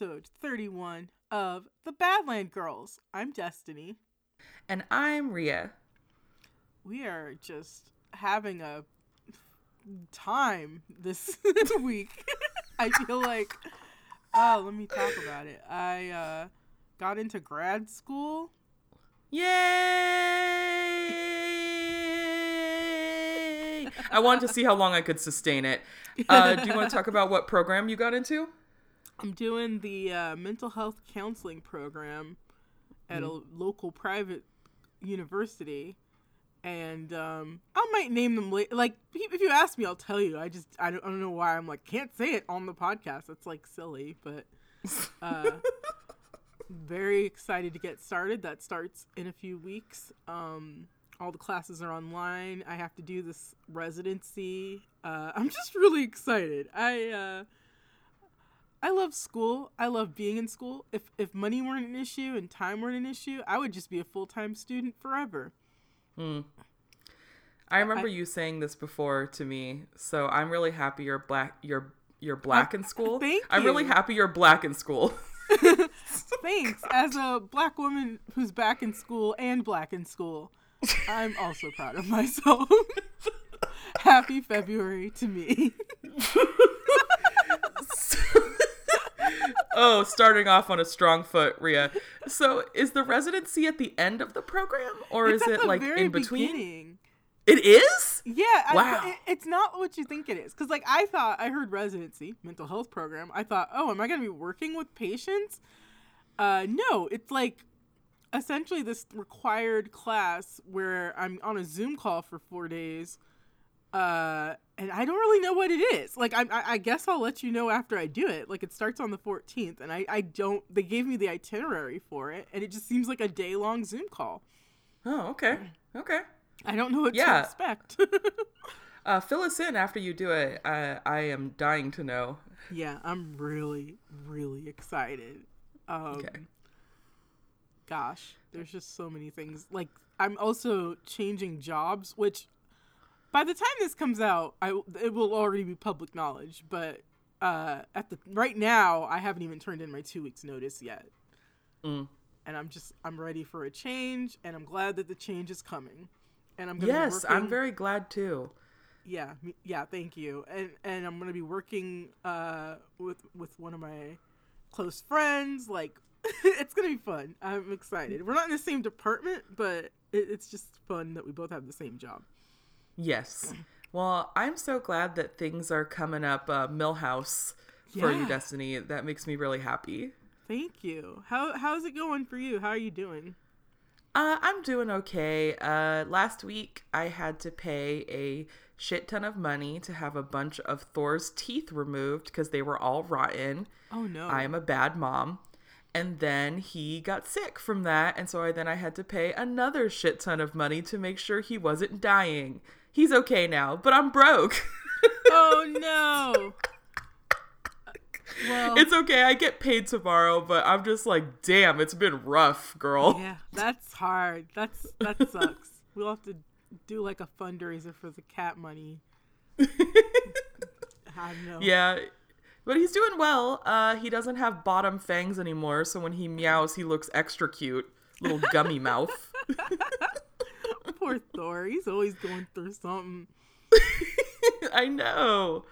episode 31 of The Badland Girls. I'm Destiny. And I'm Ria. We are just having a time this week. I feel like, oh, let me talk about it. I uh, got into grad school. Yay! I wanted to see how long I could sustain it. Uh, do you want to talk about what program you got into? I'm doing the uh, mental health counseling program at mm. a local private university, and um, I might name them later. Like if you ask me, I'll tell you. I just I don't, I don't know why I'm like can't say it on the podcast. It's like silly, but uh, very excited to get started. That starts in a few weeks. Um, all the classes are online. I have to do this residency. Uh, I'm just really excited. I uh, I love school. I love being in school. If if money weren't an issue and time weren't an issue, I would just be a full time student forever. Hmm. I remember I, you saying this before to me, so I'm really happy you're black. You're you're black in school. Thank. I'm really happy you're black in school. Thanks. As a black woman who's back in school and black in school, I'm also proud of myself. Happy February to me. Oh, starting off on a strong foot, Ria. So, is the residency at the end of the program, or it's is it like in between? Beginning. It is. Yeah. Wow. I, it, it's not what you think it is. Because like I thought, I heard residency, mental health program. I thought, oh, am I going to be working with patients? Uh, no. It's like essentially this required class where I'm on a Zoom call for four days uh and i don't really know what it is. Like I, I guess i'll let you know after i do it. Like it starts on the 14th and i i don't they gave me the itinerary for it and it just seems like a day long zoom call. Oh okay. Okay. I don't know what yeah. to expect. Uh fill us in after you do it. I i am dying to know. Yeah i'm really really excited. Um okay. gosh there's just so many things. Like i'm also changing jobs which by the time this comes out, I it will already be public knowledge. But uh, at the right now, I haven't even turned in my two weeks notice yet. Mm. And I'm just I'm ready for a change, and I'm glad that the change is coming. And I'm gonna yes, I'm very glad too. Yeah, yeah, thank you. And and I'm gonna be working uh, with with one of my close friends. Like it's gonna be fun. I'm excited. We're not in the same department, but it, it's just fun that we both have the same job. Yes. Well, I'm so glad that things are coming up uh, Milhouse for yeah. you, Destiny. That makes me really happy. Thank you. How how's it going for you? How are you doing? Uh, I'm doing okay. Uh, last week I had to pay a shit ton of money to have a bunch of Thor's teeth removed because they were all rotten. Oh no! I am a bad mom. And then he got sick from that, and so I then I had to pay another shit ton of money to make sure he wasn't dying he's okay now, but I'm broke. oh no. Well, it's okay. I get paid tomorrow, but I'm just like, damn, it's been rough, girl. Yeah, that's hard. That's that sucks. we'll have to do like a fundraiser for the cat money. I know. Yeah, but he's doing well. Uh, he doesn't have bottom fangs anymore, so when he meows, he looks extra cute, little gummy mouth. Poor Thor. He's always going through something. I know.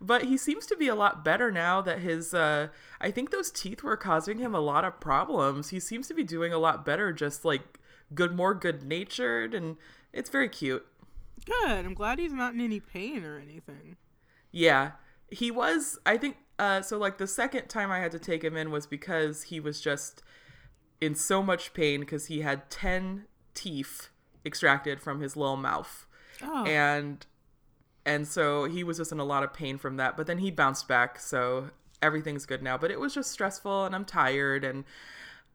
But he seems to be a lot better now that his uh I think those teeth were causing him a lot of problems. He seems to be doing a lot better just like good more good-natured and it's very cute. Good. I'm glad he's not in any pain or anything. Yeah. He was I think uh so like the second time I had to take him in was because he was just in so much pain because he had 10 teeth extracted from his little mouth. Oh. And and so he was just in a lot of pain from that, but then he bounced back, so everything's good now. But it was just stressful and I'm tired and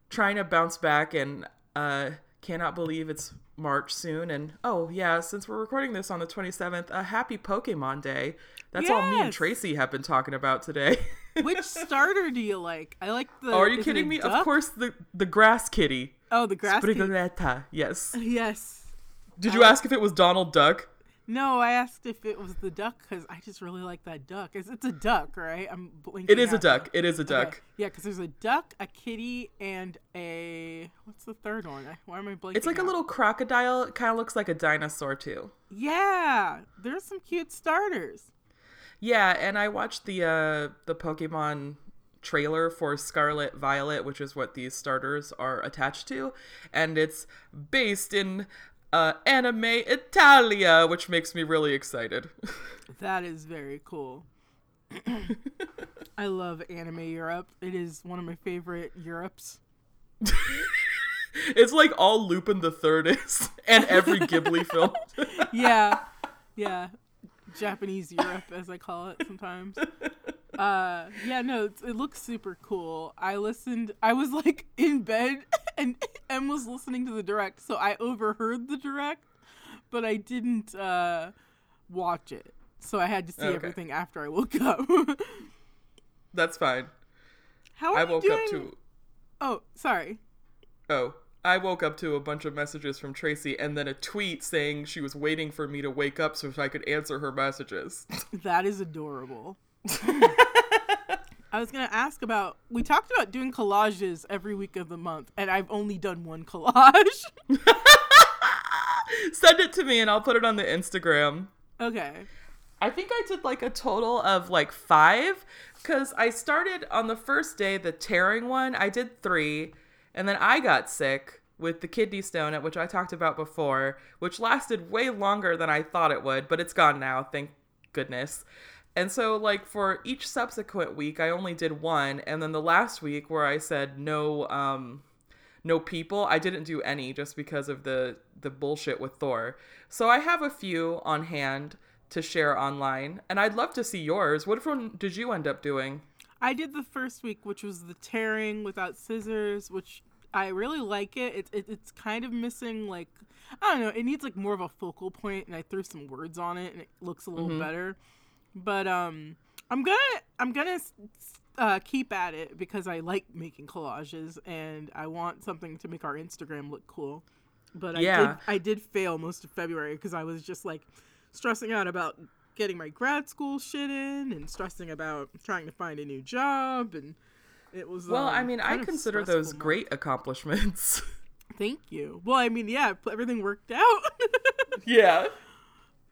trying to bounce back and uh cannot believe it's March soon. And oh yeah, since we're recording this on the 27th, a happy Pokemon Day. That's yes. all me and Tracy have been talking about today. Which starter do you like? I like the. Oh, are you kidding me? Duck? Of course, the the grass kitty. Oh, the grass Sprigaletta. Yes. Yes. Did you ask if it was Donald Duck? No, I asked if it was the duck because I just really like that duck. It's, it's a duck, right? I'm blinking. It is a duck. It is a duck. Okay. Yeah, because there's a duck, a kitty, and a what's the third one? Why am I blanking? It's like a little crocodile. It kind of looks like a dinosaur too. Yeah, there's some cute starters. Yeah, and I watched the uh the Pokemon trailer for Scarlet Violet, which is what these starters are attached to, and it's based in uh anime Italia, which makes me really excited. That is very cool. I love anime Europe. It is one of my favorite Europes. it's like all Lupin the Third is, and every Ghibli film. Yeah, yeah, Japanese Europe, as I call it sometimes. Uh, yeah, no, it looks super cool. I listened. I was like in bed, and Em was listening to the direct, so I overheard the direct, but I didn't uh, watch it. So I had to see Okay. everything after I woke up. That's fine. How are I you woke doing? up to Oh, sorry. oh, I woke up to a bunch of messages from Tracy and then a tweet saying she was waiting for me to wake up so if I could answer her messages. That is adorable. I was gonna ask about. We talked about doing collages every week of the month, and I've only done one collage. Send it to me and I'll put it on the Instagram. okay. I think I did like a total of like five because I started on the first day, the tearing one, I did three, and then I got sick with the kidney stone, at which I talked about before, which lasted way longer than I thought it would, but it's gone now, thank goodness. And so, like, for each subsequent week, I only did one, and then the last week where I said no, um, no people i didn't do any just because of the the bullshit with thor so i have a few on hand to share online and i'd love to see yours what one did you end up doing I did the first week, which was the tearing without scissors, which I really like it. It's it, it's kind of missing like I don't know. It needs like more of a focal point, and I threw some words on it, and it looks a little better. But um, I'm gonna I'm gonna uh, keep at it because I like making collages, and I want something to make our Instagram look cool. But I Yeah. did I did fail most of February because I was just like stressing out about getting my grad school shit in and stressing about trying to find a new job and it was well i um, mean i consider those month. great accomplishments thank you well i mean yeah everything worked out yeah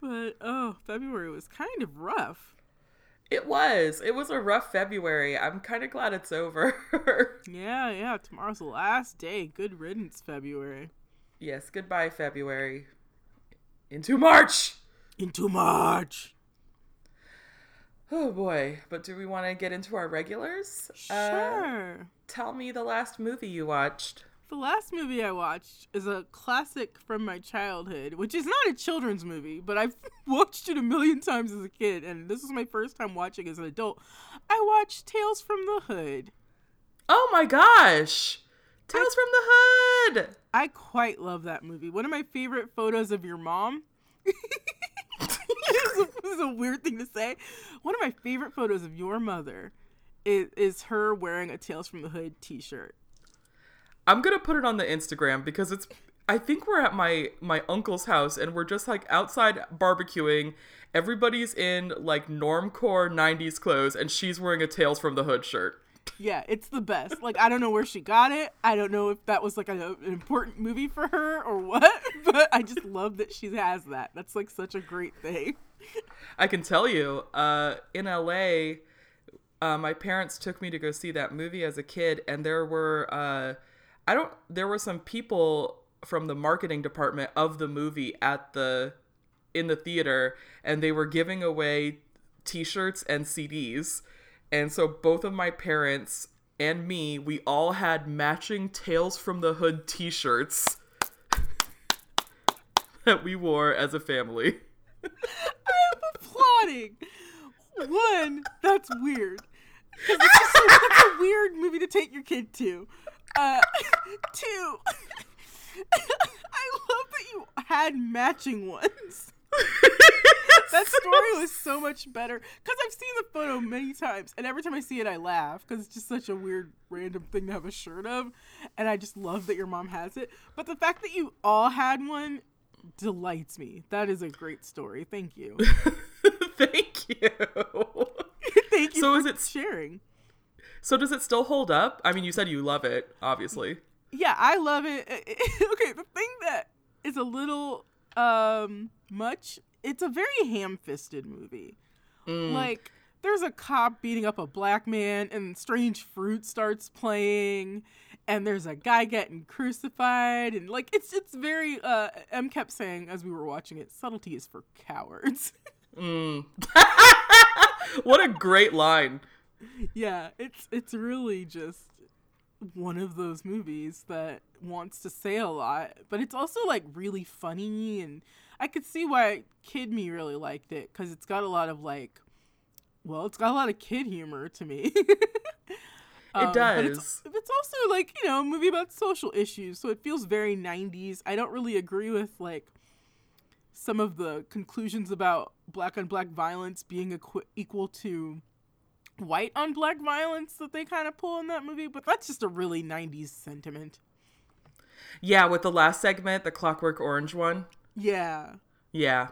but oh february was kind of rough. It was. It was a rough february. I'm kind of glad it's over. Yeah yeah tomorrow's the last day. Good riddance february. Yes goodbye february. Into march! Into march! Oh boy. But do we want to get into our regulars? Uh, sure. tell me the last movie you watched The last movie I watched is a classic from my childhood, which is not a children's movie, but I've watched it a million times as a kid, and this is my first time watching as an adult. I watched Tales from the Hood. Oh my gosh! Tales from the Hood! I quite love that movie. One of my favorite photos of your mom. this, is a, this is a weird thing to say. One of my favorite photos of your mother is, is her wearing a Tales from the Hood t shirt. I'm gonna put it on the Instagram because it's. I think we're at my my uncle's house and we're just like outside barbecuing. Everybody's in like normcore '90s clothes, and she's wearing a Tales from the Hood shirt. Yeah, it's the best. Like I don't know where she got it. I don't know if that was like a, an important movie for her or what, but I just love that she has that. That's like such a great thing. I can tell you, uh, in LA, uh, my parents took me to go see that movie as a kid, and there were, uh, I don't, there were some people from the marketing department of the movie at the, in the theater, and they were giving away T-shirts and CDs, and so both of my parents and me, we all had matching Tales from the Hood T-shirts that we wore as a family. I'm applauding. One, that's weird. 'Cause It's just that's a weird movie to take your kid to. Uh, two, I love that you had matching ones. That story was so much better because I've seen the photo many times, and every time I see it, I laugh because it's just such a weird, random thing to have a shirt of, and I just love that your mom has it. But the fact that you all had one delights me. That is a great story. Thank you. Thank you. Thank you So for is it- sharing. So does it still hold up? I mean, you said you love it, obviously. Yeah, I love it. okay, the thing that is a little um much, it's a very ham-fisted movie. Mm. Like there's a cop beating up a black man and strange fruit starts playing and there's a guy getting crucified and like it's it's very uh M kept saying as we were watching it, subtlety is for cowards. Mm. what a great line. Yeah, it's it's really just one of those movies that wants to say a lot, but it's also like really funny and I could see why kid me really liked it cuz it's got a lot of like well, it's got a lot of kid humor to me. Um, But it's, does. it's also like, you know, a movie about social issues, so it feels very 90s. I don't really agree with like some of the conclusions about black on black violence being equi- equal to white on black violence that they kind of pull in that movie, but that's just a really 90s sentiment. Yeah, with the last segment, the Clockwork Orange one. Yeah. Yeah.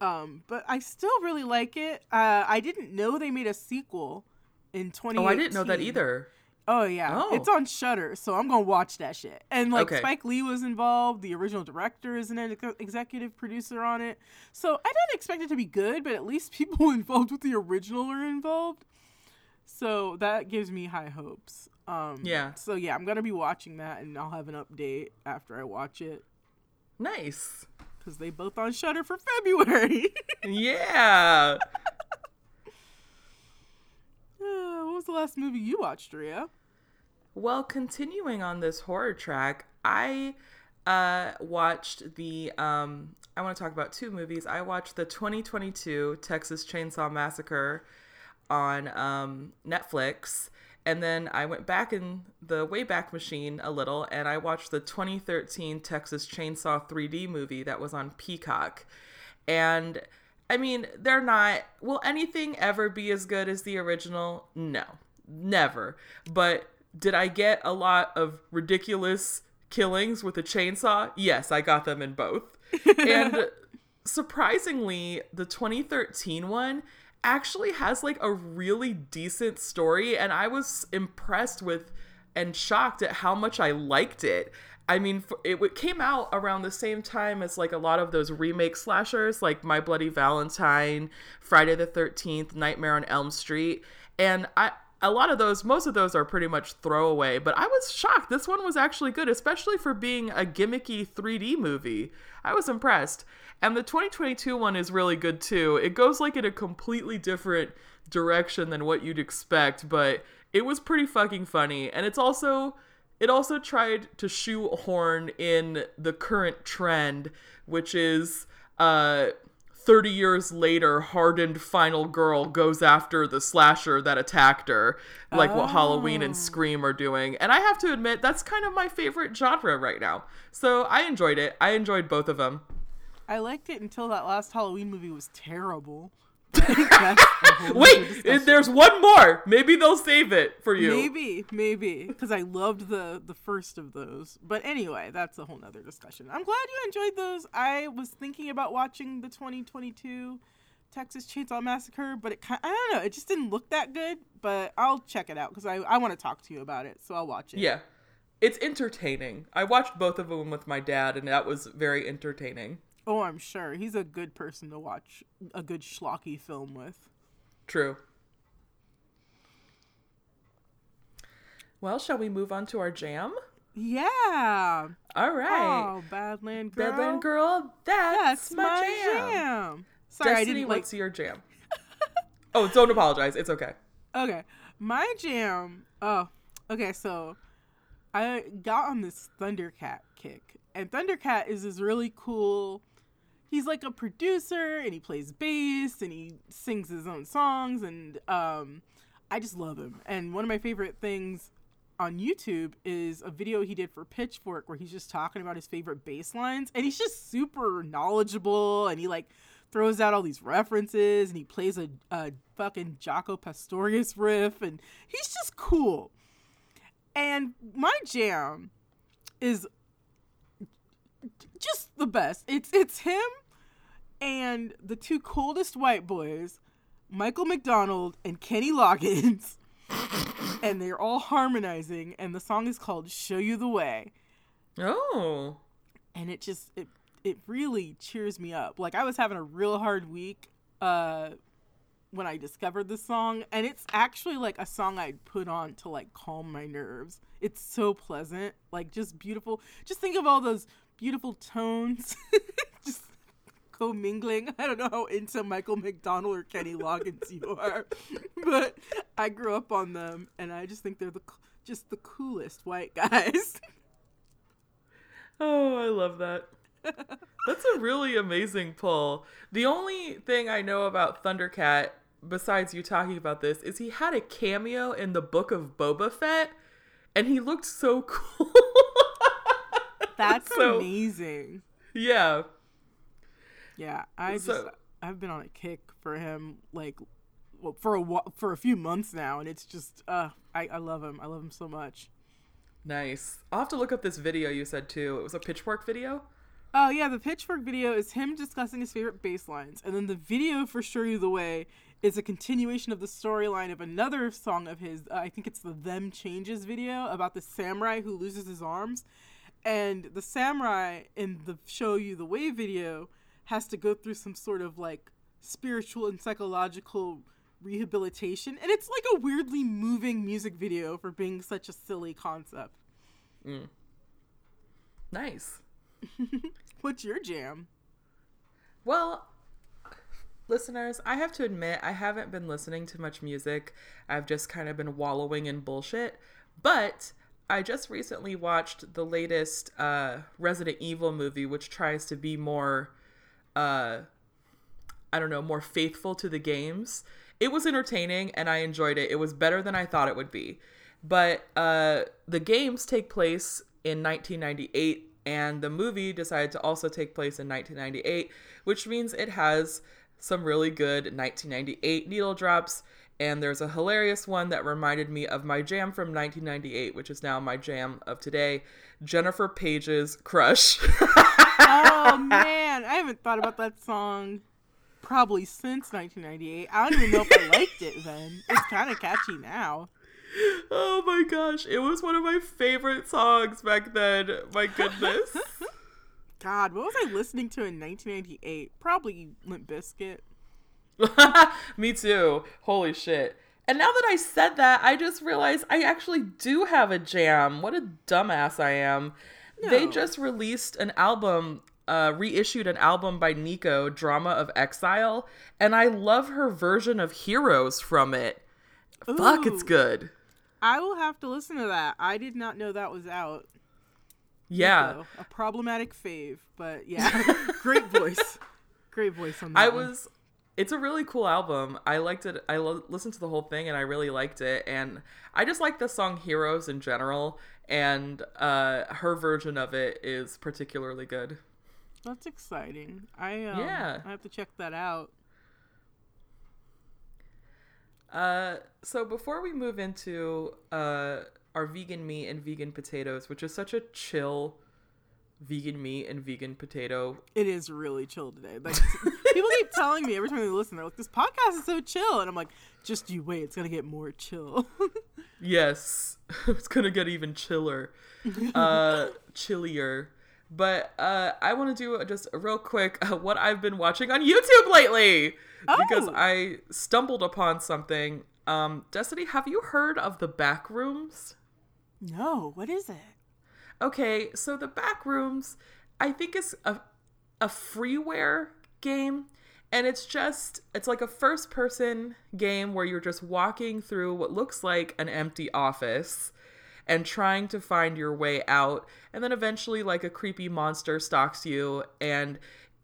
Um, but I still really like it. Uh, I didn't know they made a sequel in 2018. Oh, I didn't know that either. Oh yeah, Oh. it's on Shudder, so I'm gonna watch that shit. And like Okay. Spike Lee was involved, the original director is an ex- executive producer on it. So I don't expect it to be good, but at least people involved with the original are involved. So that gives me high hopes. Um, Yeah. So yeah, I'm gonna be watching that, and I'll have an update after I watch it Nice. because they both on Shudder for February. Yeah. Uh, what was the last movie you watched, Ria? Well, continuing on this horror track, I uh, watched the. Um, I want to talk about two movies. I watched the 2022 Texas Chainsaw Massacre on um, Netflix, and then I went back in the Wayback Machine a little, and I watched the 2013 Texas Chainsaw 3D movie that was on Peacock. And I mean, they're not. Will anything ever be as good as the original? No, never. But did I get a lot of ridiculous killings with a chainsaw? Yes, I got them in both. and surprisingly, the 2013 one actually has like a really decent story, and I was impressed with and shocked at how much I liked it. I mean, it came out around the same time as like a lot of those remake slashers, like My Bloody Valentine, Friday the 13th, Nightmare on Elm Street. And I, a lot of those, most of those are pretty much throwaway, but I was shocked. This one was actually good, especially for being a gimmicky 3D movie. I was impressed. And the 2022 one is really good too. It goes like in a completely different direction than what you'd expect, but it was pretty fucking funny. And it's also it also tried to shoehorn in the current trend, which is uh 30 years later, hardened final girl goes after the slasher that attacked her, like what Halloween and Oh. Scream are doing. And I have to admit, that's kind of my favorite genre right now. So I enjoyed it. I enjoyed both of them. I liked it until that last Halloween movie was terrible. But I think that's a whole other Wait, there's one more. Maybe they'll save it for you. Maybe, maybe, because I loved the the first of those. But anyway, that's a whole nother discussion. I'm glad you enjoyed those. I was thinking about watching the 2022 Texas Chainsaw Massacre, but it kind I don't know, it just didn't look that good. But I'll check it out because I I want to talk to you about it, so I'll watch it. Yeah. It's entertaining. I watched both of them with my dad, and that was very entertaining. Oh, I'm sure he's a good person to watch a good schlocky film with. True. Well, shall we move on to our jam? Yeah. All right. Oh, Badland Girl. Bedland Girl, that's, That's my, my jam. jam. Sorry, I Destiny, didn't like. what's your jam? oh, don't apologize. It's okay. Okay, my jam. Oh, okay. So I got on this Thundercat kick, and Thundercat is this really cool. He's like a producer, and he plays bass, and he sings his own songs, and um, I just love him. And one of my favorite things on YouTube is a video he did for Pitchfork where he's just talking about his favorite bass lines, and he's just super knowledgeable, and he like throws out all these references, and he plays a, a fucking Jaco Pastorius riff, and he's just cool. And my jam is just the best. It's it's him and the two coldest white boys, Michael McDonald and Kenny Loggins. and they're all harmonizing and the song is called Show You the Way. Oh. And it just it it really cheers me up. Like I was having a real hard week uh when I discovered this song and it's actually like a song I'd put on to like calm my nerves. It's so pleasant, like just beautiful. Just think of all those beautiful tones just commingling. I don't know how into Michael McDonald or Kenny Loggins you are, but I grew up on them and I just think they're the just the coolest white guys. Oh, I love that. That's a really amazing pull. The only thing I know about Thundercat, besides you talking about this, is he had a cameo in the book of Boba Fett, and he looked so cool. That's so, amazing. Yeah. Yeah, I just so, I've been on a kick for him like well, for a for a few months now, and it's just uh I I love him. I love him so much. Nice. I'll have to look up this video you said too. It was a Pitchfork video. Oh yeah, the Pitchfork video is him discussing his favorite bass lines, and then the video for "Show You the Way" is a continuation of the storyline of another song of his. Uh, I think it's the "Them Changes" video about the samurai who loses his arms, and the samurai in the "Show You the Way" video has to go through some sort of like spiritual and psychological rehabilitation, and it's like a weirdly moving music video for being such a silly concept. Mm. Nice. What's your jam? Well, listeners, I have to admit, I haven't been listening to much music. I've just kind of been wallowing in bullshit. But I just recently watched the latest uh, Resident Evil movie, which tries to be more, uh, I don't know, more faithful to the games. It was entertaining and I enjoyed it. It was better than I thought it would be. But uh, the games take place in 1998 and the movie decided to also take place in 1998, which means it has some really good 1998 needle drops. And there's a hilarious one that reminded me of my jam from 1998, which is now my jam of today Jennifer Paige's Crush. oh, man. I haven't thought about that song probably since 1998. I don't even know if I liked it then. It's kind of catchy now. Oh my gosh, it was one of my favorite songs back then. My goodness. God, what was I listening to in 1998? Probably Limp Bizkit. Me too. Holy shit. And now that I said that, I just realized I actually do have a jam. What a dumbass I am. No. They just released an album, uh, reissued an album by Nico, Drama of Exile, and I love her version of Heroes from it. Ooh. Fuck, it's good. I will have to listen to that. I did not know that was out. Yeah. Nico, a problematic fave, but yeah, great voice. Great voice on that. I was it's a really cool album. I liked it. I lo- listened to the whole thing and I really liked it. And I just like the song Heroes in general. And uh, her version of it is particularly good. That's exciting. I um, yeah. I have to check that out. Uh, so before we move into uh, our vegan meat and vegan potatoes, which is such a chill vegan meat and vegan potato. It is really chill today. Like people keep telling me every time they listen, they're like, "This podcast is so chill," and I'm like, "Just you wait, it's gonna get more chill." yes, it's gonna get even chiller, uh, chillier. But uh, I want to do just real quick uh, what I've been watching on YouTube lately oh. because I stumbled upon something. Um, Destiny, have you heard of the Backrooms? No, what is it? Okay, so the back rooms, I think is a a freeware game and it's just it's like a first person game where you're just walking through what looks like an empty office and trying to find your way out and then eventually like a creepy monster stalks you and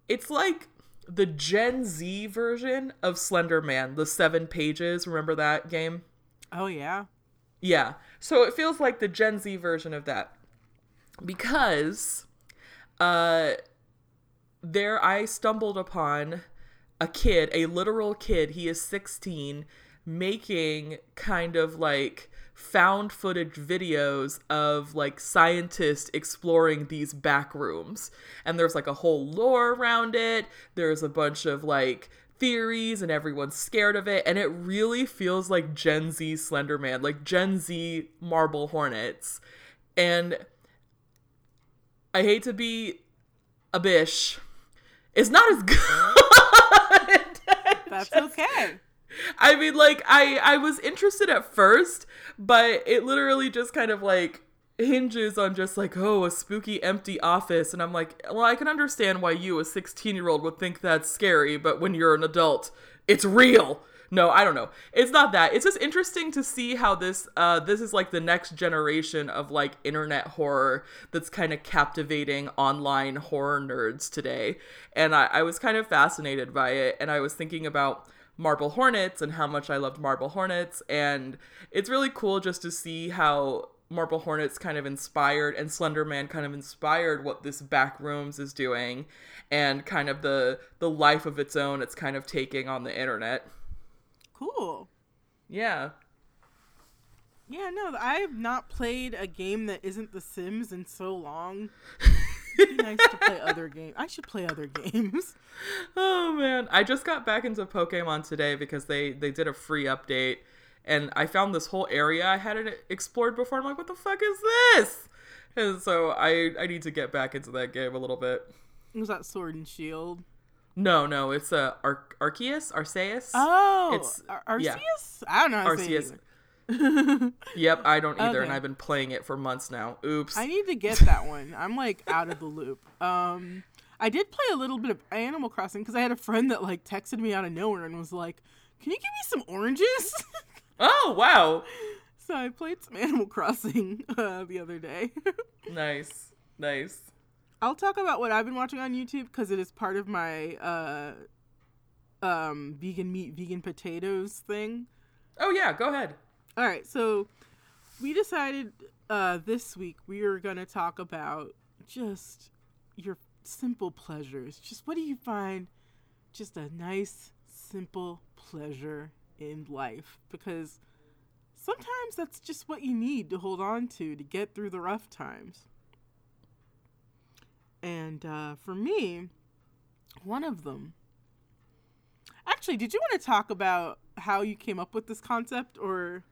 it's like the Gen Z version of Slender Man, the 7 pages, remember that game? Oh yeah. Yeah. So it feels like the Gen Z version of that because uh there I stumbled upon a kid, a literal kid, he is 16, making kind of like found footage videos of like scientists exploring these back rooms. And there's like a whole lore around it. There's a bunch of like theories and everyone's scared of it and it really feels like Gen Z Slenderman, like Gen Z Marble Hornets. And I hate to be a bish. It's not as good. That's okay. I mean, like I I was interested at first, but it literally just kind of like hinges on just like oh a spooky empty office and i'm like well i can understand why you a 16 year old would think that's scary but when you're an adult it's real no i don't know it's not that it's just interesting to see how this uh this is like the next generation of like internet horror that's kind of captivating online horror nerds today and I, I was kind of fascinated by it and i was thinking about Marble Hornets and how much I loved Marble Hornets. And it's really cool just to see how Marble Hornets kind of inspired and Slenderman kind of inspired what this Backrooms is doing and kind of the the life of its own it's kind of taking on the internet. Cool. Yeah. Yeah, no, I have not played a game that isn't The Sims in so long. It'd be nice to play other games. I should play other games. Oh man, I just got back into Pokemon today because they they did a free update and I found this whole area I hadn't explored before. I'm like, what the fuck is this? And so I I need to get back into that game a little bit. Was that Sword and Shield? No, no, it's a uh, Ar- Arceus, Arceus. Oh, it's Ar- Arceus. Yeah. I don't know. Arceus. yep, I don't either, okay. and I've been playing it for months now. Oops. I need to get that one. I'm like out of the loop. Um, I did play a little bit of Animal Crossing because I had a friend that like texted me out of nowhere and was like, "Can you give me some oranges?" Oh wow! So I played some Animal Crossing uh, the other day. nice, nice. I'll talk about what I've been watching on YouTube because it is part of my uh, um, vegan meat, vegan potatoes thing. Oh yeah, go ahead. All right, so we decided uh, this week we are gonna talk about just your simple pleasures. Just what do you find just a nice, simple pleasure in life because sometimes that's just what you need to hold on to to get through the rough times. And uh, for me, one of them. Actually, did you want to talk about how you came up with this concept or?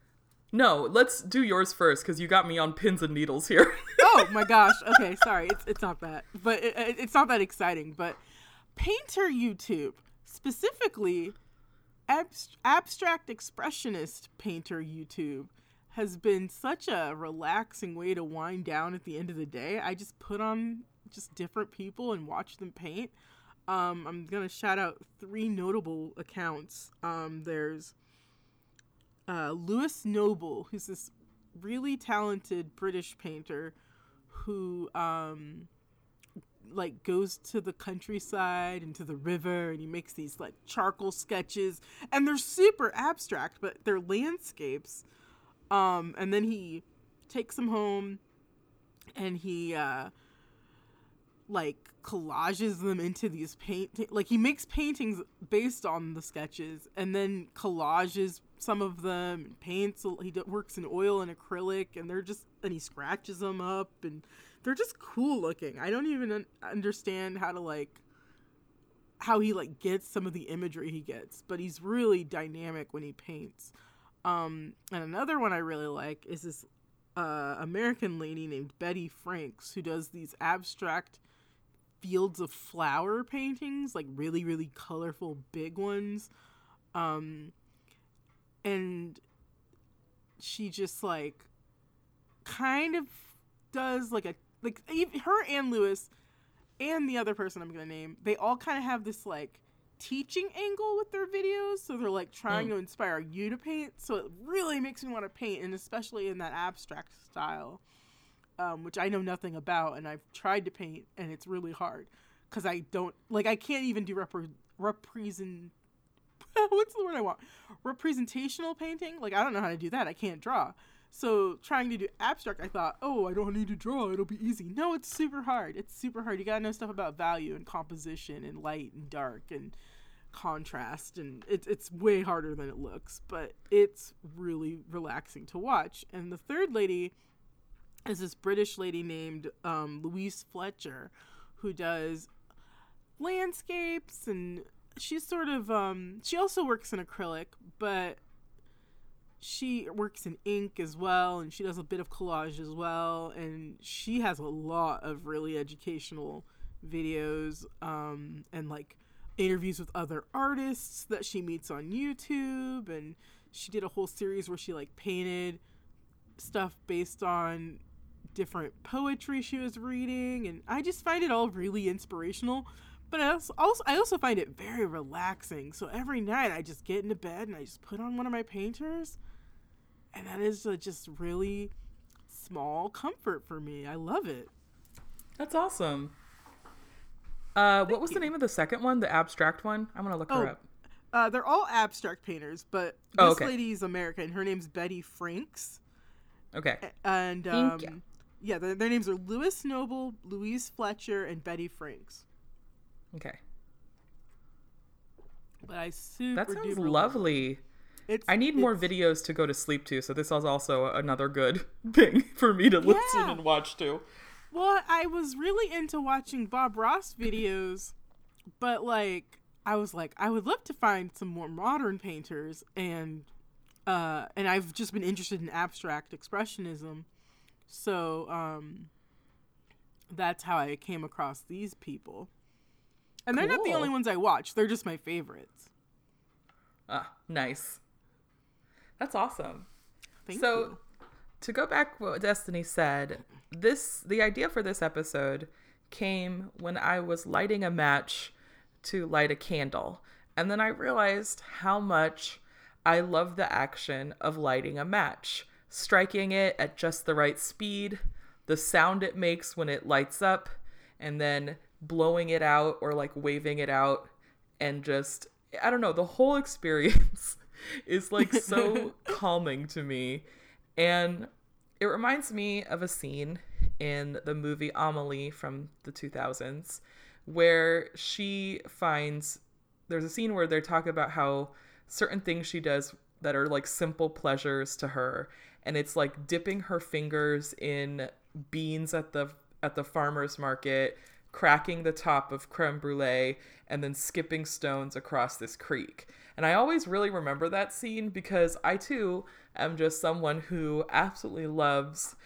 No, let's do yours first because you got me on pins and needles here. oh my gosh. Okay, sorry. It's it's not that, but it, it's not that exciting. But Painter YouTube specifically abstract expressionist painter YouTube has been such a relaxing way to wind down at the end of the day. I just put on just different people and watch them paint. Um, I'm gonna shout out three notable accounts. Um, there's uh, Lewis Noble, who's this really talented British painter who um, like goes to the countryside and to the river and he makes these like charcoal sketches and they're super abstract but they're landscapes um and then he takes them home and he uh like collages them into these paint like he makes paintings based on the sketches and then collages some of them and paints he works in oil and acrylic and they're just and he scratches them up and they're just cool looking. I don't even un- understand how to like how he like gets some of the imagery he gets, but he's really dynamic when he paints. Um, and another one I really like is this uh, American lady named Betty Franks who does these abstract fields of flower paintings, like really really colorful big ones. Um, and she just like kind of does like a like her and Lewis and the other person I'm gonna name, they all kind of have this like teaching angle with their videos. So they're like trying mm. to inspire you to paint. So it really makes me want to paint, and especially in that abstract style, um, which I know nothing about, and I've tried to paint, and it's really hard because I don't like I can't even do repre- represent. What's the word I want? Representational painting. Like I don't know how to do that. I can't draw. So trying to do abstract, I thought, oh, I don't need to draw. It'll be easy. No, it's super hard. It's super hard. You gotta know stuff about value and composition and light and dark and contrast and it's it's way harder than it looks, but it's really relaxing to watch. And the third lady is this British lady named um, Louise Fletcher, who does landscapes and she's sort of um, she also works in acrylic, but she works in ink as well and she does a bit of collage as well and she has a lot of really educational videos um, and like interviews with other artists that she meets on YouTube and she did a whole series where she like painted stuff based on different poetry she was reading and I just find it all really inspirational but I also, also I also find it very relaxing so every night I just get into bed and I just put on one of my painters and that is a just really small comfort for me I love it That's awesome. Uh, what was you. the name of the second one? The abstract one? I'm gonna look her Oh, up. uh, they're all abstract painters but this Oh, okay. lady's American her name's Betty Franks Okay. and um. Yeah, their, their names are Lewis Noble, Louise Fletcher, and Betty Franks. Okay. But I super That sounds lovely. It's I need more videos to go to sleep to, so this is also another good thing for me to listen Yeah. and watch to. Well, I was really into watching Bob Ross videos, but like I was like, I would love to find some more modern painters, and uh, and I've just been interested in abstract expressionism, so um, that's how I came across these people. And they're not the only ones I watch; they're just my favorites. Ah, nice. That's awesome. Thank so you. to go back what Destiny said, this the idea for this episode came when I was lighting a match to light a candle. And then I realized how much I love the action of lighting a match, striking it at just the right speed, the sound it makes when it lights up, and then blowing it out or like waving it out and just I don't know, the whole experience is like so calming to me. And it reminds me of a scene in the movie Amelie from the 2000s where she finds there's a scene where they're talking about how certain things she does that are like simple pleasures to her and it's like dipping her fingers in beans at the at the farmers market cracking the top of creme brulee and then skipping stones across this creek and i always really remember that scene because i too am just someone who absolutely loves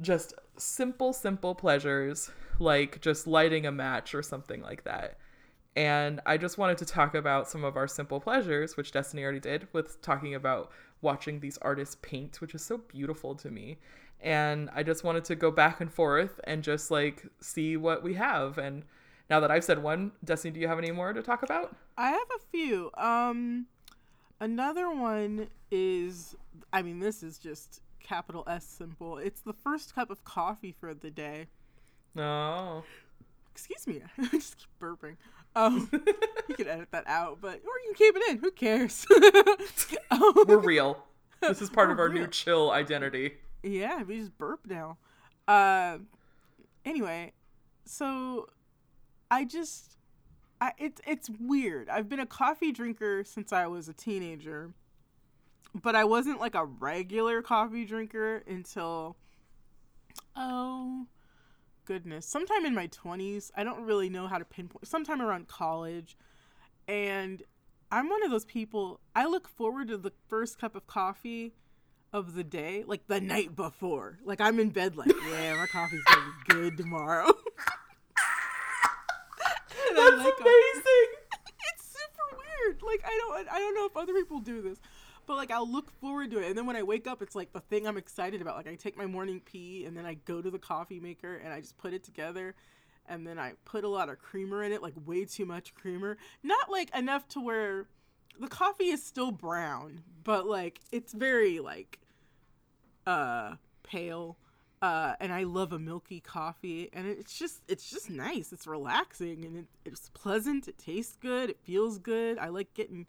just simple, simple pleasures like just lighting a match or something like that. And I just wanted to talk about some of our simple pleasures, which Destiny already did, with talking about watching these artists paint, which is so beautiful to me. And I just wanted to go back and forth and just like see what we have. And now that I've said one, Destiny, do you have any more to talk about? I have a few. Um, another one is, I mean, this is just capital S simple. It's the first cup of coffee for the day. No. Excuse me, I just keep burping. Um, you can edit that out, but or you can keep it in. Who cares? Um, We're real. This is part of our new chill identity. Yeah, we just burp now. Uh, anyway, so I just, I it's it's weird. I've been a coffee drinker since I was a teenager, but I wasn't like a regular coffee drinker until, oh, goodness, sometime in my twenties. I don't really know how to pinpoint. Sometime around college, and I'm one of those people. I look forward to the first cup of coffee of the day, like the night before. Like I'm in bed, like, yeah, my coffee's gonna be good tomorrow. That's wake uh, amazing. it's super weird. Like I don't, I don't know if other people do this, but like I'll look forward to it, and then when I wake up, it's like the thing I'm excited about. Like I take my morning pee, and then I go to the coffee maker, and I just put it together. And then I put a lot of creamer in it, like way too much creamer. Not like enough to where the coffee is still brown, but like it's very like uh pale. Uh and I love a milky coffee and it's just it's just nice. It's relaxing and it, it's pleasant. It tastes good. It feels good. I like getting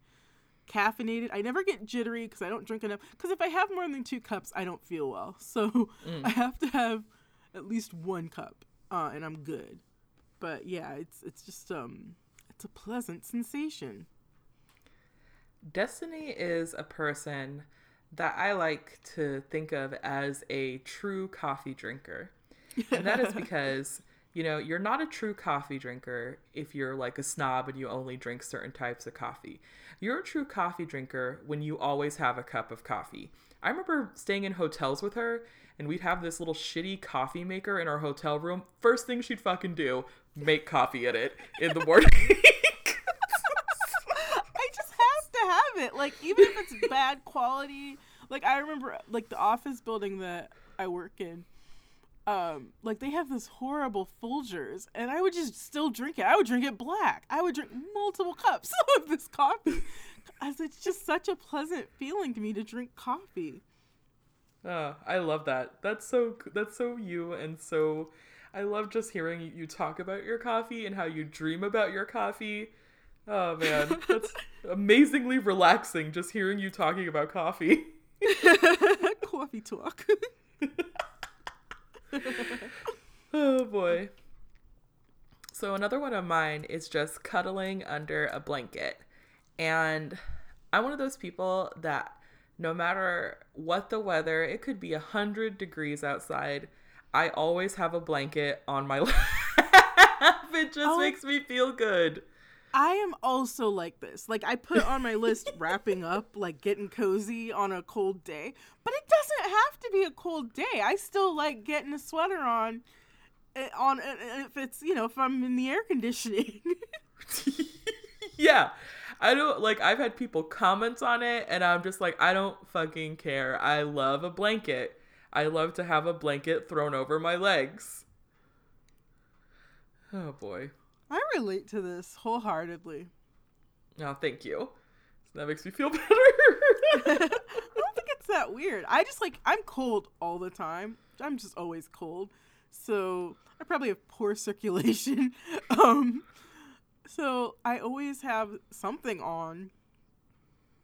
caffeinated. I never get jittery because I don't drink enough. Because if I have more than two cups, I don't feel well. So I have to have at least one cup, uh, and I'm good. But yeah, it's it's just um, it's a pleasant sensation. Destiny is a person that I like to think of as a true coffee drinker. And that is because, you know, you're not a true coffee drinker if you're like a snob and you only drink certain types of coffee. You're a true coffee drinker when you always have a cup of coffee. I remember staying in hotels with her and we'd have this little shitty coffee maker in our hotel room. First thing she'd fucking do, make coffee in it in the morning. I just have to have it. Like even if it's bad quality, like I remember like the office building that I work in. Um, like they have this horrible Folgers, and I would just still drink it. I would drink it black. I would drink multiple cups of this coffee, as it's just such a pleasant feeling to me to drink coffee. Oh, I love that. That's so that's so you and so I love just hearing you talk about your coffee and how you dream about your coffee Oh man, that's amazingly relaxing just hearing you talking about coffee. coffee talk. oh boy. So another one of mine is just cuddling under a blanket. And I'm one of those people that no matter what the weather, it could be 100 degrees outside, I always have a blanket on my lap. it just oh. makes me feel good. I am also like this. Like I put on my list wrapping up, like getting cozy on a cold day, but it doesn't have to be a cold day. I still like getting a sweater on eh, on eh, eh, if it's, you know, if I'm in the air conditioning. yeah. I don't like I've had people comment on it and I'm just like I don't fucking care. I love a blanket. I love to have a blanket thrown over my legs. Oh boy. I relate to this wholeheartedly. Oh, thank you. That makes me feel better. I don't think it's that weird. I just like I'm cold all the time. I'm just always cold. So I probably have poor circulation. um so I always have something on.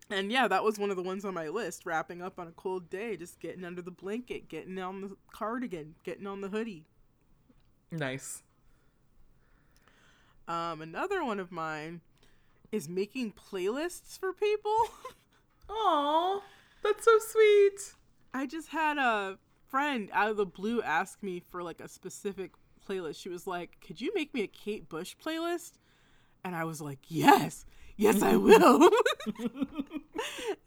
And yeah, that was one of the ones on my list, wrapping up on a cold day, just getting under the blanket, getting on the cardigan, getting on the hoodie. Nice. Um, another one of mine is making playlists for people. Aw, that's so sweet. I just had a friend out of the blue ask me for like a specific playlist. She was like, "Could you make me a Kate Bush playlist?" And I was like, "Yes, yes, I will."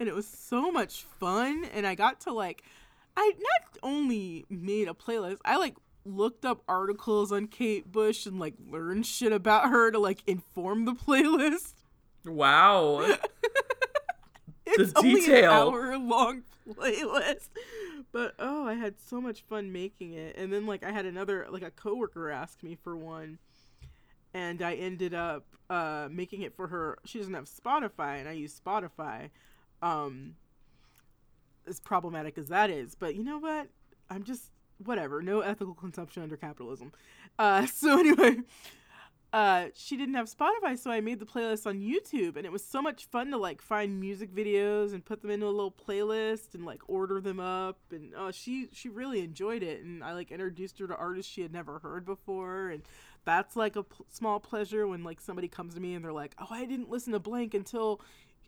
and it was so much fun, and I got to like, I not only made a playlist, I like looked up articles on Kate Bush and like learned shit about her to like inform the playlist. Wow. it's the detail. only an hour long playlist. But oh, I had so much fun making it. And then like I had another like a coworker ask me for one and I ended up uh making it for her. She doesn't have Spotify and I use Spotify. Um as problematic as that is, but you know what? I'm just whatever, no ethical consumption under capitalism. Uh, so anyway, uh, she didn't have Spotify, so I made the playlist on YouTube, and it was so much fun to like find music videos and put them into a little playlist and like order them up. And uh, she she really enjoyed it, and I like introduced her to artists she had never heard before, and that's like a small pleasure when like somebody comes to me and they're like, "Oh, I didn't listen to Blank until."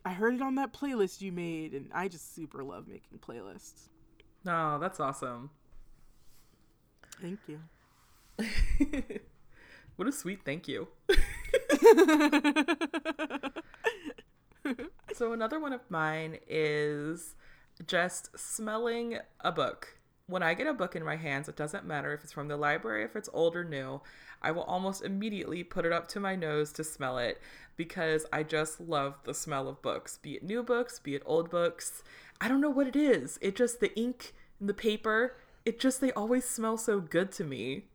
I heard it on that playlist you made, and I just super love making playlists. Oh, that's awesome. Thank you. what a sweet thank you. so another one of mine is just smelling a book. When I get a book in my hands, it doesn't matter if it's from the library, if it's old or new, I will almost immediately put it up to my nose to smell it because I just love the smell of books, be it new books, be it old books. I don't know what it is. It just the ink and the paper it just they always smell so good to me.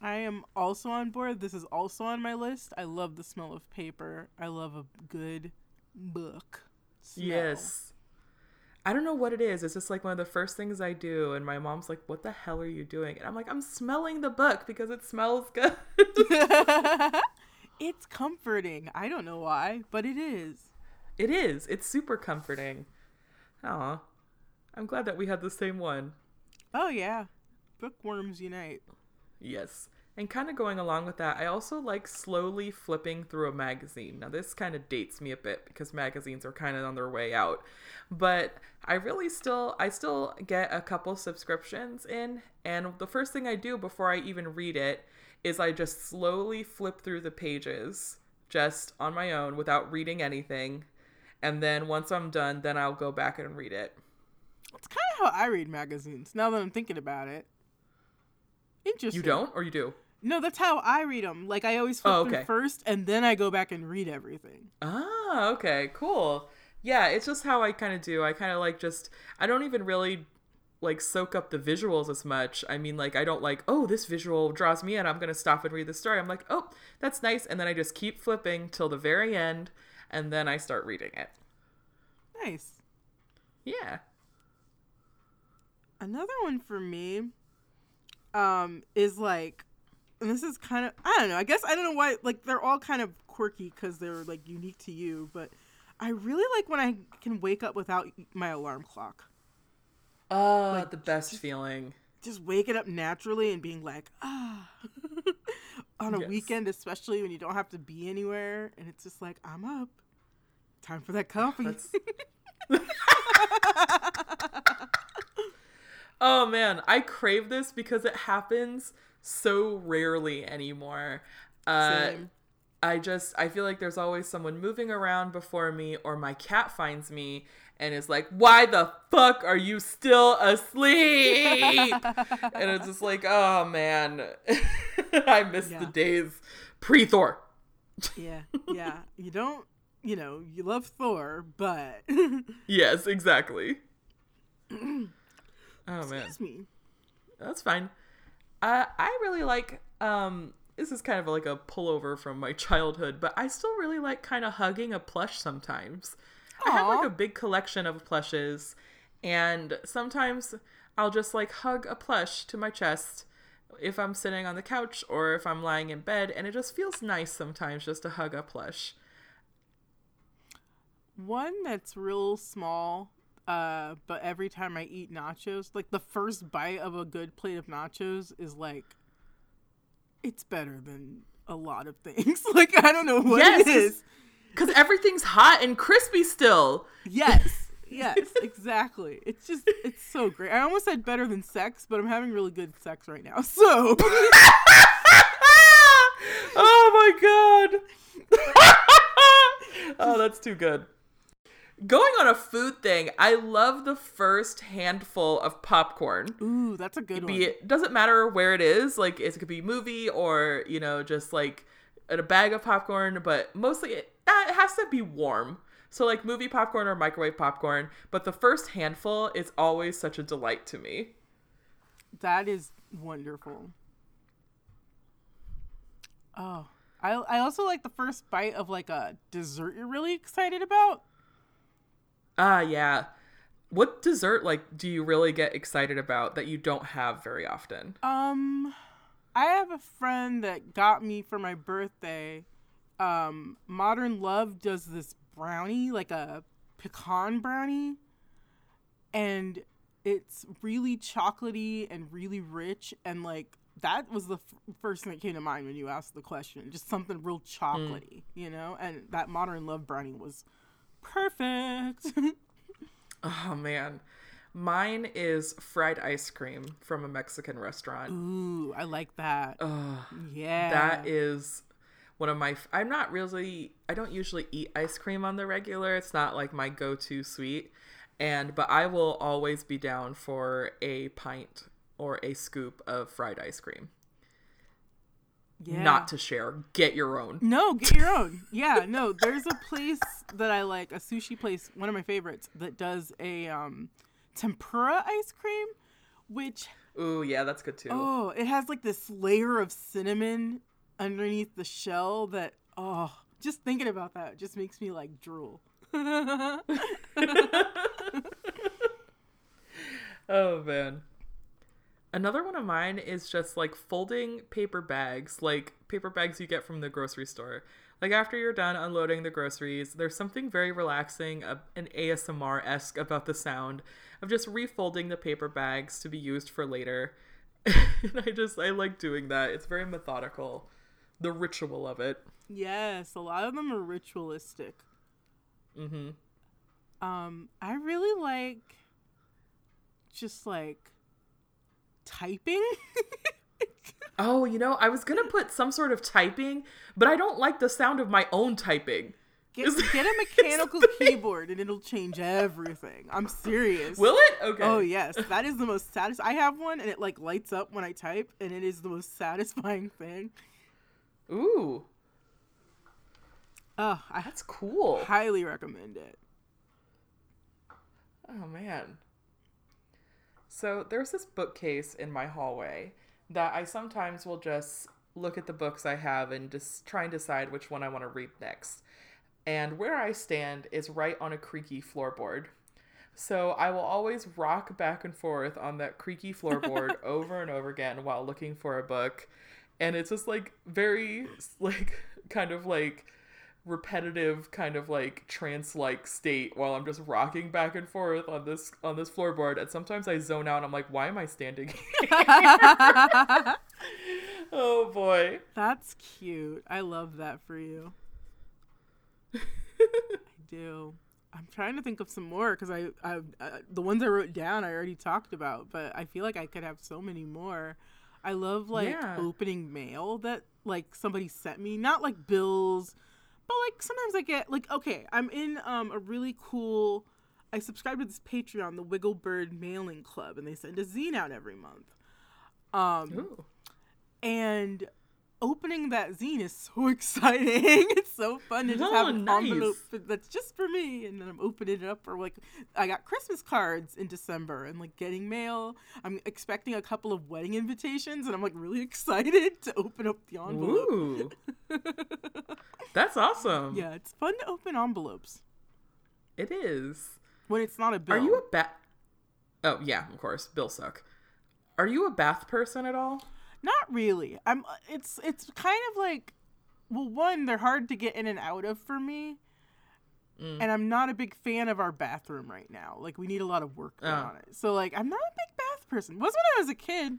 I am also on board. This is also on my list. I love the smell of paper. I love a good book. Smell. Yes. I don't know what it is. It's just like one of the first things I do, and my mom's like, "What the hell are you doing?" And I'm like, "I'm smelling the book because it smells good." it's comforting. I don't know why, but it is. It is. It's super comforting. Aw. I'm glad that we had the same one. Oh yeah, bookworms unite. Yes, And kind of going along with that, I also like slowly flipping through a magazine. Now, this kind of dates me a bit because magazines are kind of on their way out. But I really still I still get a couple subscriptions in, and the first thing I do before I even read it is I just slowly flip through the pages just on my own without reading anything. And then once I'm done, then I'll go back and read it. It's kind of how I read magazines. Now that I'm thinking about it. Interesting. You don't, or you do? No, that's how I read them. Like I always flip Oh, okay. first, and then I go back and read everything. Ah, okay, cool. Yeah, it's just how I kind of do. I kind of like just I don't even really like soak up the visuals as much. I mean, like I don't like, oh, this visual draws me in. I'm gonna stop and read the story. I'm like, oh, that's nice, and then I just keep flipping till the very end, and then I start reading it. Nice. Yeah. Another one for me um is like and this is kind of I don't know. I guess I don't know why like they're all kind of quirky cuz they're like unique to you, but I really like when I can wake up without my alarm clock. Ah, Like, the best feeling. Just waking up naturally and being like, ah. On a Yes. weekend, especially when you don't have to be anywhere and it's just like, I'm up. Time for that coffee. Oh man, I crave this because it happens so rarely anymore. Uh, Same. I just I feel like there's always someone moving around before me, or my cat finds me and is like, "Why the fuck are you still asleep?" and it's just like, oh man, I miss the Yeah. days pre Thor. yeah, yeah. You don't, you know, you love Thor, but Yes, exactly. oh man. excuse me. That's fine. Uh, I really like. Um, this is kind of like a pullover from my childhood, but I still really like kind of hugging a plush sometimes. I have like a big collection of plushes, and sometimes I'll just like hug a plush to my chest if I'm sitting on the couch or if I'm lying in bed, and it just feels nice sometimes just to hug a plush. One that's real small, uh, but every time I eat nachos, like the first bite of a good plate of nachos is like, it's better than a lot of things. like I don't know what Yes, it is. Because everything's hot and crispy still. Yes, yes, exactly. It's just it's so great. I almost said better than sex, but I'm having really good sex right now. So oh my god. oh, that's too good. Going on a food thing, I love the first handful of popcorn. ooh, that's a good Be one. it doesn't matter where it is, like it could be movie or you know just like a bag of popcorn, but mostly it, it has to be warm. So like movie popcorn or microwave popcorn, but the first handful is always such a delight to me. That is wonderful. Oh, I I also like the first bite of like a dessert you're really excited about. Ah, yeah. What dessert like do you really get excited about that you don't have very often? Um, I have a friend that got me for my birthday. Um, Modern Love does this brownie, like a pecan brownie, and it's really chocolatey and really rich, and like that was the f- first thing that came to mind when you asked the question. Just something real chocolatey, you know. And that Modern Love brownie was perfect. Oh man. Mine is fried ice cream from a Mexican restaurant. Ooh, I like that. Ugh, yeah, that is one of my f- I'm not really I don't usually eat ice cream on the regular. It's not like my go-to sweet. And but I will always be down for a pint or a scoop of fried ice cream. Yeah. Not to share. Get your own. No, get your own. Yeah, no, there's a place that I like, a sushi place, one of my favorites, that does a um tempura ice cream, which Ooh, yeah, that's good too. oh, it has like this layer of cinnamon underneath the shell that oh, just thinking about that just makes me like drool. Oh man. Another one of mine is just like folding paper bags, like paper bags you get from the grocery store. Like after you're done unloading the groceries, there's something very relaxing uh, and ASMR esque about the sound of just refolding the paper bags to be used for later. and I just I like doing that. It's very methodical. The ritual of it. Yes, a lot of them are ritualistic. Mm-hmm. Um, I really like just like typing. Oh, you know, I was gonna put some sort of typing, but I don't like the sound of my own typing. Get, get a mechanical keyboard and it'll change everything. I'm serious. Will it? Okay. Oh yes, that is the most satis. I have one and it like lights up when I type, and it is the most satisfying thing. Ooh, Oh, I that's cool. highly recommend it. Oh man. So there's this bookcase in my hallway that I sometimes will just look at the books I have and just try and decide which one I want to read next. And where I stand is right on a creaky floorboard. So I will always rock back and forth on that creaky floorboard over and over again while looking for a book. And it's just like very like kind of like repetitive kind of like trance like state while I'm just rocking back and forth on this on this floorboard and sometimes I zone out and I'm like why am I standing here? oh boy. That's cute. I love that for you. I do. I'm trying to think of some more because I, I, uh, the ones I wrote down I already talked about, but I feel like I could have so many more. I love like Yeah. opening mail that like somebody sent me, not like bills, but like sometimes I get like okay, I'm in um a really cool. I subscribe to this Patreon, the Wiggle Bird Mailing Club, and they send a zine out every month. Um, Ooh. and opening that zine is so exciting. it's so fun to just have Oh, an nice. envelope that's just for me, and then I'm opening it up. Or like, I got Christmas cards in December, and like getting mail. I'm expecting a couple of wedding invitations, and I'm like really excited to open up the envelope. Ooh. That's awesome. Yeah, it's fun to open envelopes It is. when it's not a bill. Are you a bath Oh, yeah, of course. Bills suck. Are you a bath person at all? Not really. I'm. It's it's kind of like, well, one they're hard to get in and out of for me, Mm. and I'm not a big fan of our bathroom right now. Like we need a lot of work done Oh. on it. So like I'm not a big bath person. Was when I was a kid.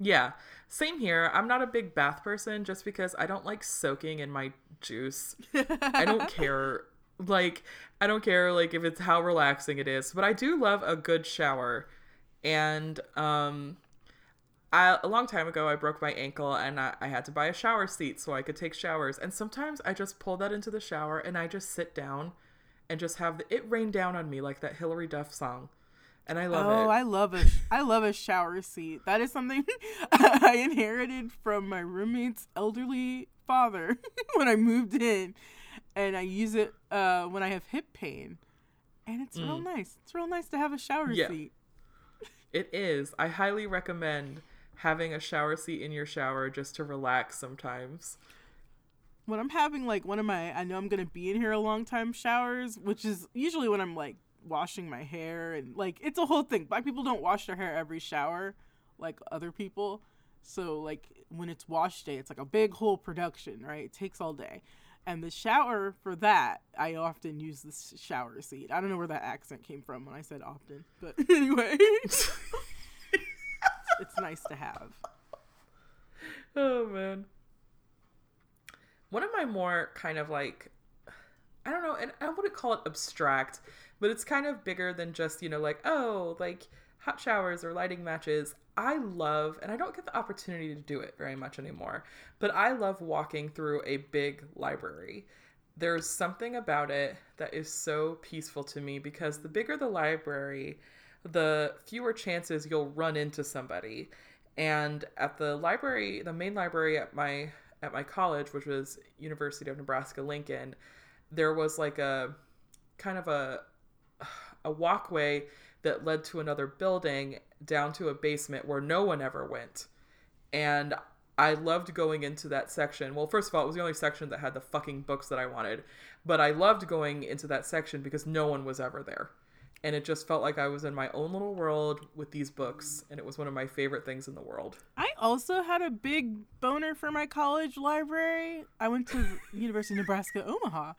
Yeah, same here. I'm not a big bath person just because I don't like soaking in my juice. I don't care. Like, I don't care like if it's how relaxing it is, but I do love a good shower. And um I, a long time ago, I broke my ankle and I, I had to buy a shower seat so I could take showers. And sometimes I just pull that into the shower and I just sit down and just have the, it rain down on me like that Hilary Duff song. And I love oh, it. Oh, I love a I love a shower seat. That is something I inherited from my roommate's elderly father when I moved in, and I use it uh, when I have hip pain, and it's real nice. It's real nice to have a shower Mm. Yeah. seat. It is. I highly recommend having a shower seat in your shower just to relax sometimes. when I'm having like one of my I know I'm gonna be in here a long time showers, which is usually when I'm like washing my hair and like it's a whole thing. Black people don't wash their hair every shower like other people. So like when it's wash day, it's like a big whole production, right? It takes all day. And the shower for that, I often use the shower seat. I don't know where that accent came from when I said often, but anyway, it's nice to have. Oh man. One of my more kind of like I don't know, and I wouldn't call it abstract, but it's kind of bigger than just, you know, like, oh, like hot showers or lighting matches. I love, and I don't get the opportunity to do it very much anymore, but I love walking through a big library. There's something about it that is so peaceful to me because the bigger the library, the fewer chances you'll run into somebody. And at the library, the main library at my at my college, which was University of Nebraska Lincoln, there was like a kind of a a walkway that led to another building down to a basement where no one ever went. And I loved going into that section. Well, first of all, it was the only section that had the fucking books that I wanted. But I loved going into that section because no one was ever there. And it just felt like I was in my own little world with these books. And it was one of my favorite things in the world. I also had a big boner for my college library. I went to University of Nebraska Omaha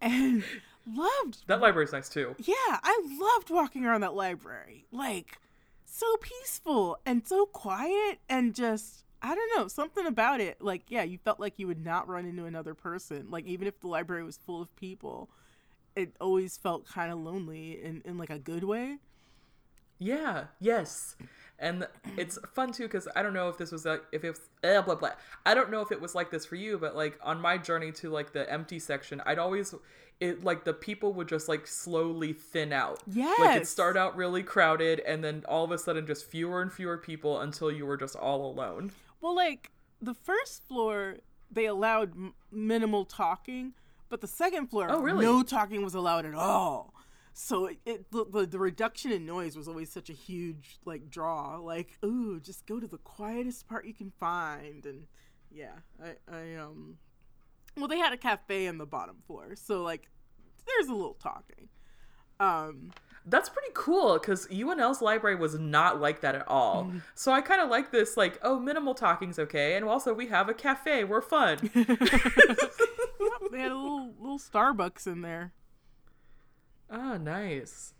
and loved That library's nice too. yeah, I loved walking around that library. Like so peaceful and so quiet and just I don't know, something about it. Like, yeah, you felt like you would not run into another person. Like, even if the library was full of people, it always felt kind of lonely in, in like a good way. Yeah, yes. And it's fun too because I don't know if this was like if it's blah, eh, blah blah. I don't know if it was like this for you, but like on my journey to like the empty section, I'd always it like the people would just like slowly thin out. Yeah. Like it start out really crowded and then all of a sudden just fewer and fewer people until you were just all alone. Well, like the first floor, they allowed m- minimal talking, but the second floor, Oh, really? no talking was allowed at all. So it, it the, the reduction in noise was always such a huge like draw. Like, ooh, just go to the quietest part you can find, and yeah, I I um, well, they had a cafe on the bottom floor, so like, there's a little talking. Um, That's pretty cool because UNL's library was not like that at all. Mm-hmm. So I kind of like this, like, oh, minimal talking's okay, and also we have a cafe, we're fun. they had a little little Starbucks in there. Oh, nice.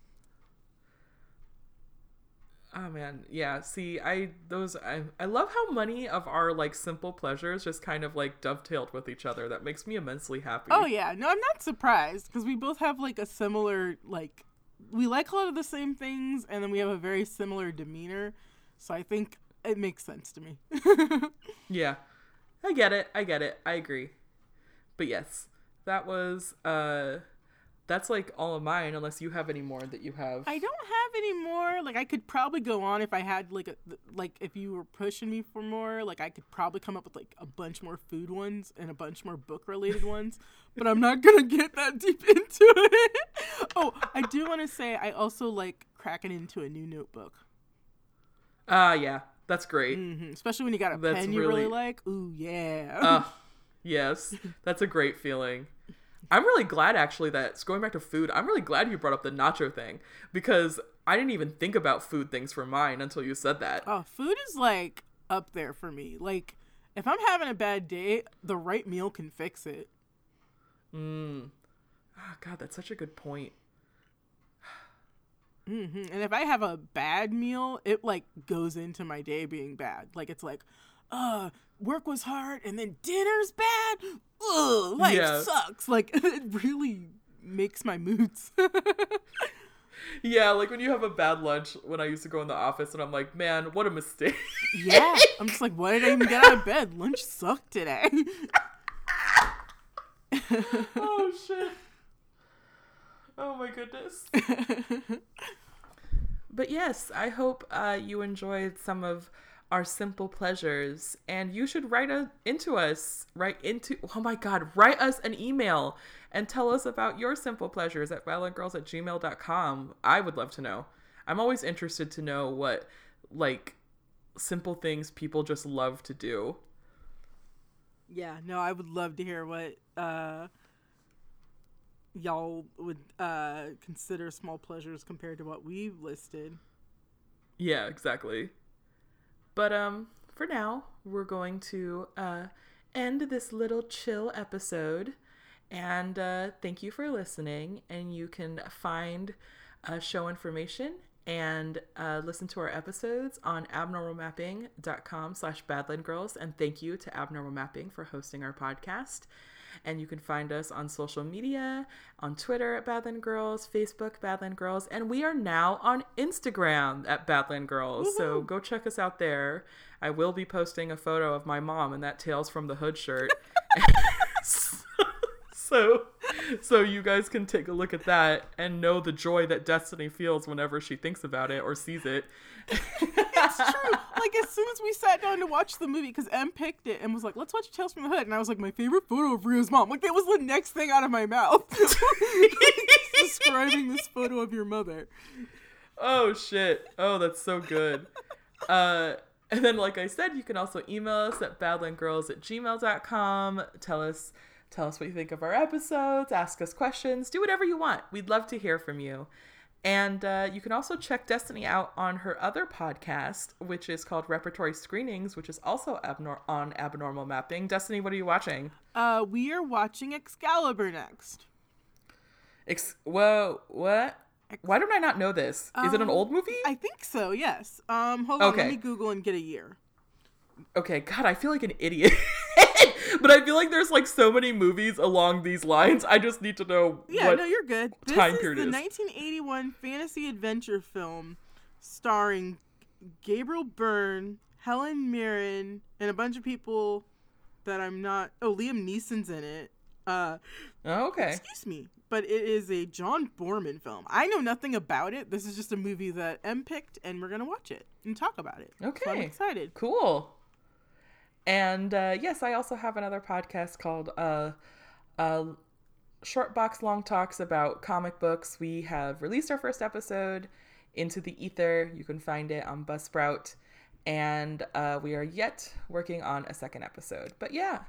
Oh man, yeah. See, I those I I love how many of our like simple pleasures just kind of like dovetailed with each other. That makes me immensely happy. Oh yeah, no, I'm not surprised because we both have like a similar like we like a lot of the same things, and then we have a very similar demeanor. So I think it makes sense to me. Yeah. I get it. I get it. I agree. But yes, that was uh that's like all of mine unless you have any more that you have. I don't have any more. Like I could probably go on if I had like a like if you were pushing me for more. Like I could probably come up with like a bunch more food ones and a bunch more book related ones. But I'm not gonna get that deep into it. oh, I do want to say I also like cracking into a new notebook. Ah, yeah. That's great. hmm Especially when you got a That's pen you really, really- like. Ooh, yeah. Uh, yes, that's a great feeling. I'm really glad actually that going back to food, I'm really glad you brought up the nacho thing because I didn't even think about food things for mine until you said that. oh, food is like up there for me. Like, if I'm having a bad day, the right meal can fix it. Mm. Oh, God, that's such a good point. hmm And if I have a bad meal, it like goes into my day being bad. Like, it's like, uh, work was hard and then dinner's bad. Ugh, life Yeah. sucks. Like, it really makes my moods. Yeah, like when you have a bad lunch when I used to go in the office and I'm like, man, what a mistake. yeah. I'm just like, why did I even get out of bed? Lunch sucked today. oh, shit. Oh, my goodness. But yes, I hope uh, you enjoyed some of our simple pleasures, and you should write a, into us, write into oh my god, write us an email and tell us about your simple pleasures at violentgirls at gmail.com. I would love to know. I'm always interested to know what like simple things people just love to do. Yeah, no, I would love to hear what uh y'all would uh consider small pleasures compared to what we've listed. Yeah, exactly. But um for now, we're going to uh end this little chill episode. And uh thank you for listening. And you can find uh, show information and uh, listen to our episodes on abnormalmapping.com slash badlandgirls. And thank you to abnormal mapping for hosting our podcast and you can find us on social media on Twitter at Badland Girls, Facebook Badland Girls, and we are now on Instagram at Badland Girls. So go check us out there. I will be posting a photo of my mom in that Tales from the Hood shirt. so so you guys can take a look at that and know the joy that Destiny feels whenever she thinks about it or sees it. It's true. like as soon as we sat down to watch the movie, because Em picked it and was like, "Let's watch Tales from the Hood," and I was like, "My favorite photo of Ria's mom." Like that was the next thing out of my mouth. Describing this photo of your mother. Oh shit. Oh, that's so good. uh and then like I said, you can also email us at badlandgirls at gmail.com. Tell us tell us what you think of our episodes, ask us questions, do whatever you want. We'd love to hear from you. And uh, you can also check Destiny out on her other podcast, which is called Repertory Screenings, which is also abnor- on Abnormal Mapping. Destiny, what are you watching? Uh, we are watching Excalibur next. Ex- whoa, what? Why don't I not know this? Is it an Um, old movie? I think so. Yes. Um, hold on. Okay. Let me Google and get a year. Okay, God, I feel like an idiot. but I feel like there's like so many movies along these lines. I just need to know Yeah, no, you're good. This time is period the is. 1981 fantasy adventure film starring Gabriel Byrne, Helen Mirren, and a bunch of people that I'm not. Oh, Liam Neeson's in it. Uh, Oh, okay. excuse me, but it is a John Boorman film. I know nothing about it. This is just a movie that M picked, and we're gonna watch it and talk about it. So I'm Okay. excited. Cool. And uh, yes, I also have another podcast called uh, uh, Short Box Long Talks about comic books. We have released our first episode into the ether. You can find it on Buzzsprout. And uh, we are yet working on a second episode. But yeah,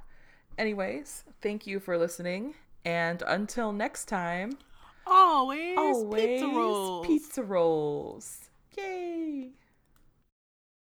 anyways, thank you for listening. And until next time, Always, always pizza rolls. Pizza rolls. Yay.